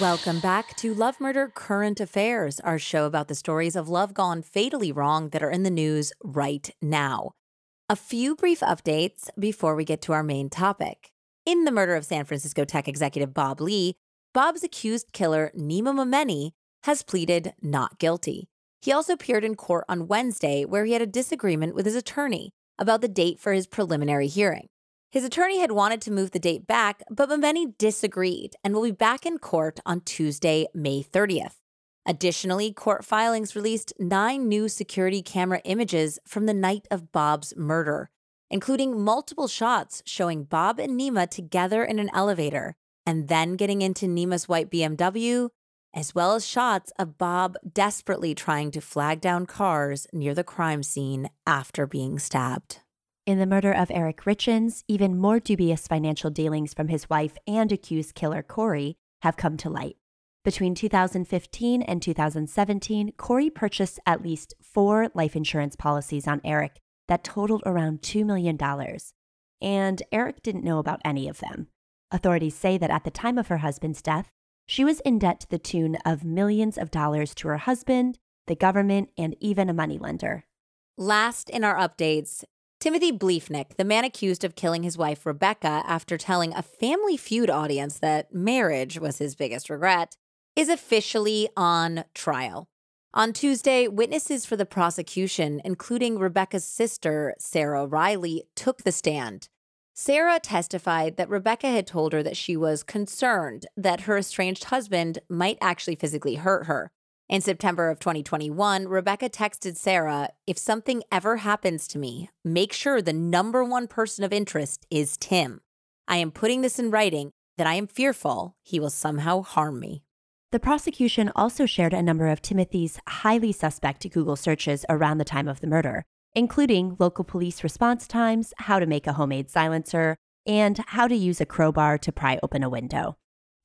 Welcome back to Love Murder Current Affairs, our show about the stories of love gone fatally wrong that are in the news right now. A few brief updates before we get to our main topic. In the murder of San Francisco tech executive Bob Lee, Bob's accused killer, Nima Momeni, has pleaded not guilty. He also appeared in court on Wednesday where he had a disagreement with his attorney about the date for his preliminary hearing. His attorney had wanted to move the date back, but Momeni disagreed and will be back in court on Tuesday, May 30th. Additionally, court filings released nine new security camera images from the night of Bob's murder, including multiple shots showing Bob and Nima together in an elevator and then getting into Nima's white BMW, as well as shots of Bob desperately trying to flag down cars near the crime scene after being stabbed. In the murder of Eric Richins, even more dubious financial dealings from his wife and accused killer Kouri have come to light. Between 2015 and 2017, Kouri purchased at least four life insurance policies on Eric that totaled around $2 million. And Eric didn't know about any of them. Authorities say that at the time of her husband's death, she was in debt to the tune of millions of dollars to her husband, the government, and even a moneylender. Last in our updates, Timothy Bliefnick, the man accused of killing his wife Rebecca after telling a family feud audience that marriage was his biggest regret, is officially on trial. On Tuesday, witnesses for the prosecution, including Rebecca's sister, Sarah Riley, took the stand. Sarah testified that Rebecca had told her that she was concerned that her estranged husband might actually physically hurt her. In September of 2021, Rebecca texted Sarah, If something ever happens to me, make sure the number one person of interest is Tim. I am putting this in writing that I am fearful he will somehow harm me. The prosecution also shared a number of Timothy's highly suspect Google searches around the time of the murder, including local police response times, how to make a homemade silencer, and how to use a crowbar to pry open a window.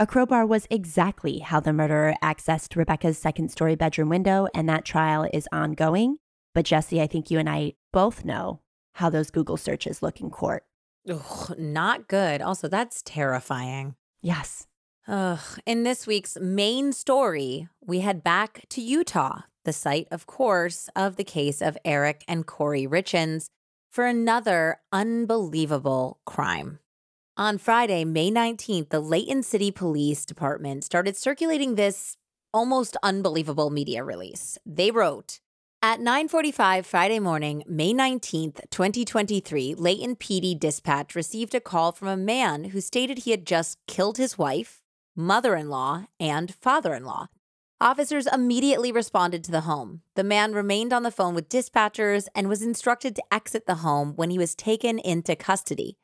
A crowbar was exactly how the murderer accessed Rebecca's second story bedroom window, and that trial is ongoing. But Jessie, I think you and I both know how those Google searches look in court. Ugh, not good. Also, that's terrifying. Yes. Ugh. In this week's main story, we head back to Utah, the site, of course, of the case of Eric and Kouri Richins for another unbelievable crime. On Friday, May 19th, the Layton City Police Department started circulating this almost unbelievable media release. They wrote, at 9:45 Friday morning, May 19th, 2023, Layton PD dispatch received a call from a man who stated he had just killed his wife, mother in law, and father in law. Officers immediately responded to the home. The man remained on the phone with dispatchers and was instructed to exit the home when he was taken into custody.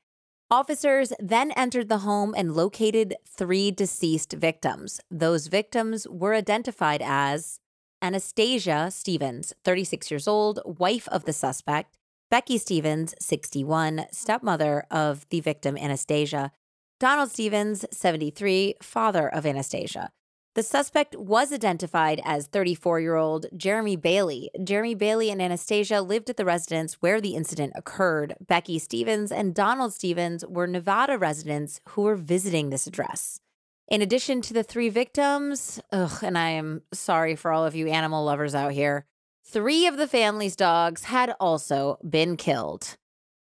Officers then entered the home and located three deceased victims. Those victims were identified as Anastasia Stevens, 36 years old, wife of the suspect, Becky Stevens, 61, stepmother of the victim Anastasia, Donald Stevens, 73, father of Anastasia. The suspect was identified as 34 year old Jeremy Bailey. Jeremy Bailey and Anastasia lived at the residence where the incident occurred. Becky Stevens and Donald Stevens were Nevada residents who were visiting this address. In addition to the three victims, ugh, and I am sorry for all of you animal lovers out here, three of the family's dogs had also been killed.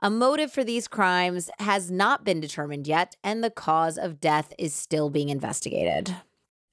A motive for these crimes has not been determined yet, and the cause of death is still being investigated.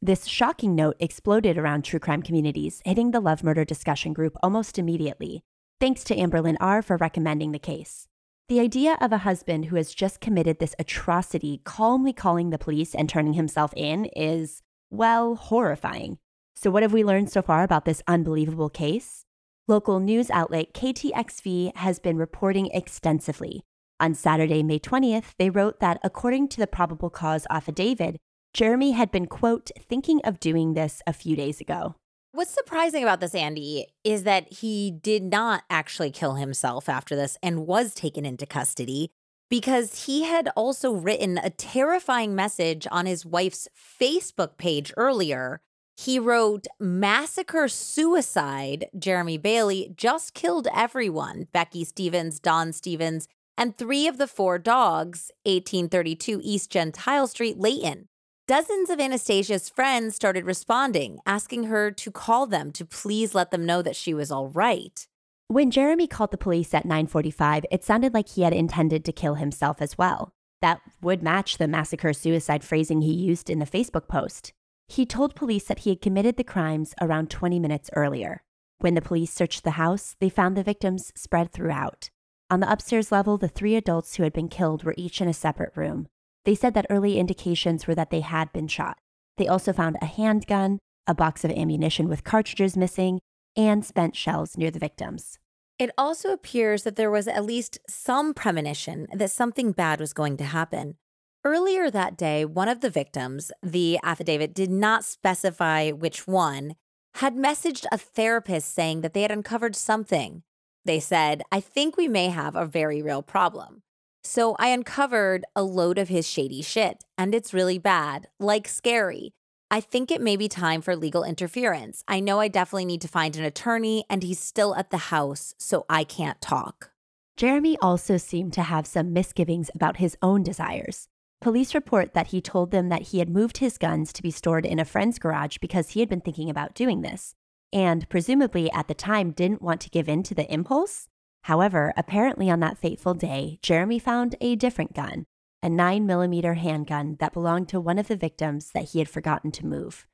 This shocking note exploded around true crime communities, hitting the love murder discussion group almost immediately. Thanks to Amberlyn R. for recommending the case. The idea of a husband who has just committed this atrocity calmly calling the police and turning himself in is, well, horrifying. So, what have we learned so far about this unbelievable case? Local news outlet KTXV has been reporting extensively. On Saturday, May 20th, they wrote that according to the probable cause affidavit, Jeremy had been, quote, thinking of doing this a few days ago. What's surprising about this, Andie, is that he did not actually kill himself after this and was taken into custody because he had also written a terrifying message on his wife's Facebook page earlier. He wrote, Massacre suicide. Jeremy Bailey just killed everyone. Becky Stevens, Don Stevens, and three of the four dogs, 1832 East Gentile Street, Layton. Dozens of Anastasia's friends started responding, asking her to call them to please let them know that she was all right. When Jeremy called the police at 9:45, it sounded like he had intended to kill himself as well. That would match the massacre suicide phrasing he used in the Facebook post. He told police that he had committed the crimes around 20 minutes earlier. When the police searched the house, they found the victims spread throughout. On the upstairs level, the three adults who had been killed were each in a separate room. They said that early indications were that they had been shot. They also found a handgun, a box of ammunition with cartridges missing, and spent shells near the victims. It also appears that there was at least some premonition that something bad was going to happen. Earlier that day, one of the victims, the affidavit did not specify which one, had messaged a therapist saying that they had uncovered something. They said, I think we may have a very real problem. So I uncovered a load of his shady shit, and it's really bad, like scary. I think it may be time for legal interference. I know I definitely need to find an attorney, and he's still at the house, so I can't talk. Jeremy also seemed to have some misgivings about his own desires. Police report that he told them that he had moved his guns to be stored in a friend's garage because he had been thinking about doing this, and presumably at the time didn't want to give in to the impulse. However, apparently on that fateful day, Jeremy found a different gun, a 9mm handgun that belonged to one of the victims that he had forgotten to move.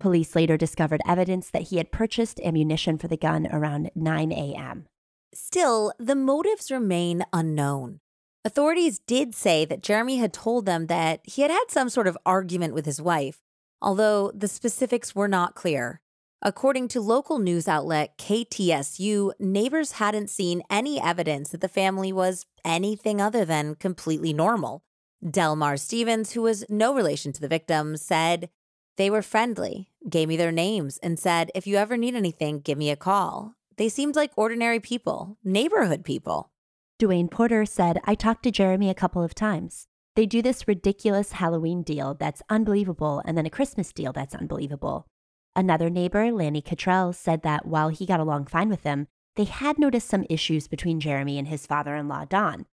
Police later discovered evidence that he had purchased ammunition for the gun around 9 a.m. Still, the motives remain unknown. Authorities did say that Jeremy had told them that he had had some sort of argument with his wife, although the specifics were not clear. According to local news outlet KTSU, neighbors hadn't seen any evidence that the family was anything other than completely normal. Delmar Stevens, who was no relation to the victims, said, They were friendly, gave me their names, and said, If you ever need anything, give me a call. They seemed like ordinary people, neighborhood people. Dwayne Porter said, I talked to Jeremy a couple of times. They do this ridiculous Halloween deal that's unbelievable and then a Christmas deal that's unbelievable. Another neighbor, Lanny Cottrell, said that while he got along fine with them, they had noticed some issues between Jeremy and his father in law, Don.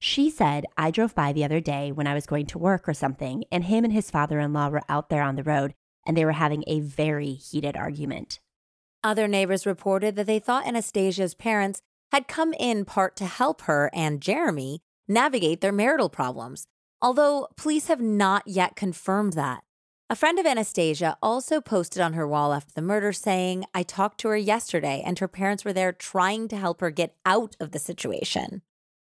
She said, I drove by the other day when I was going to work or something, and him and his father in law were out there on the road, and they were having a very heated argument. Other neighbors reported that they thought Anastasia's parents had come in part to help her and Jeremy navigate their marital problems, although police have not yet confirmed that. A friend of Anastasia also posted on her wall after the murder saying, I talked to her yesterday and her parents were there trying to help her get out of the situation.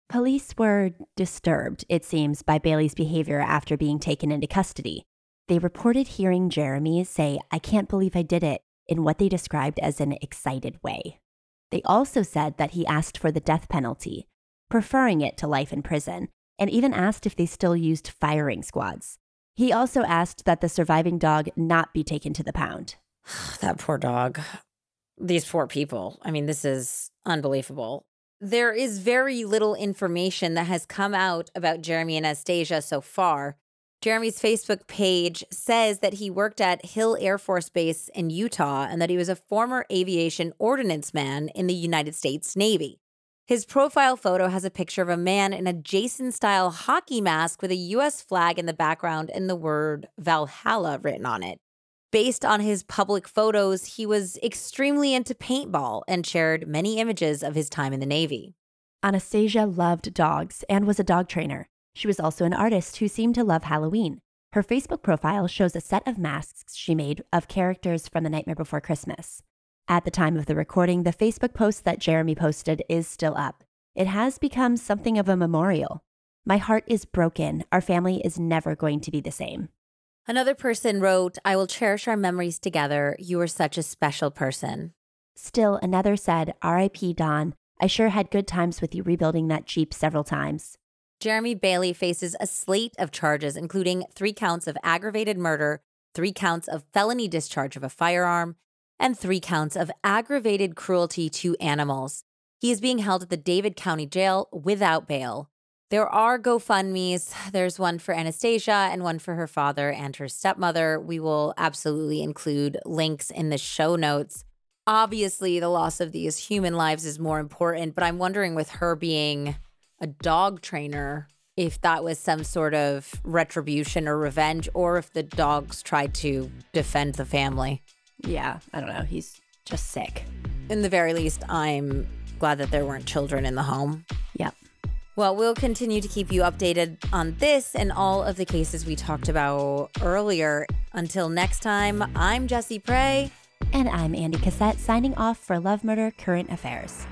Police were disturbed, it seems, by Bailey's behavior after being taken into custody. They reported hearing Jeremy say, I can't believe I did it, in what they described as an excited way. They also said that he asked for the death penalty, preferring it to life in prison, and even asked if they still used firing squads. He also asked that the surviving dog not be taken to the pound. that poor dog. These poor people. I mean, this is unbelievable there is very little information that has come out about Jeremy and Anastasia so far. Jeremy's Facebook page says that he worked at Hill Air Force Base in Utah and that he was a former aviation ordnance man in the United States Navy. His profile photo has a picture of a man in a Jason style hockey mask with a US flag in the background and the word Valhalla written on it. Based on his public photos, he was extremely into paintball and shared many images of his time in the Navy. Anastasia loved dogs and was a dog trainer. She was also an artist who seemed to love Halloween. Her Facebook profile shows a set of masks she made of characters from The Nightmare Before Christmas. At the time of the recording, the Facebook post that Jeremy posted is still up. It has become something of a memorial. My heart is broken. Our family is never going to be the same. Another person wrote, I will cherish our memories together. You are such a special person. Still, another said, RIP Don. I sure had good times with you rebuilding that Jeep several times. Jeremy Bailey faces a slate of charges, including three counts of aggravated murder, three counts of felony discharge of a firearm, and three counts of aggravated cruelty to animals. He is being held at the Davis County Jail without bail. There are GoFundMe's. There's one for Anastasia and one for her father and her stepmother. We will absolutely include links in the show notes. Obviously, the loss of these human lives is more important, but I'm wondering with her being a dog trainer if that was some sort of retribution or revenge, or if the dogs tried to defend the family. Yeah, I don't know. He's just sick. In the very least, I'm glad that there weren't children in the home. Yep. Well, we'll continue to keep you updated on this and all of the cases we talked about earlier. Until next time, I'm Jessie Prey. And I'm Andie Cassette signing off for Love Murder Current Affairs.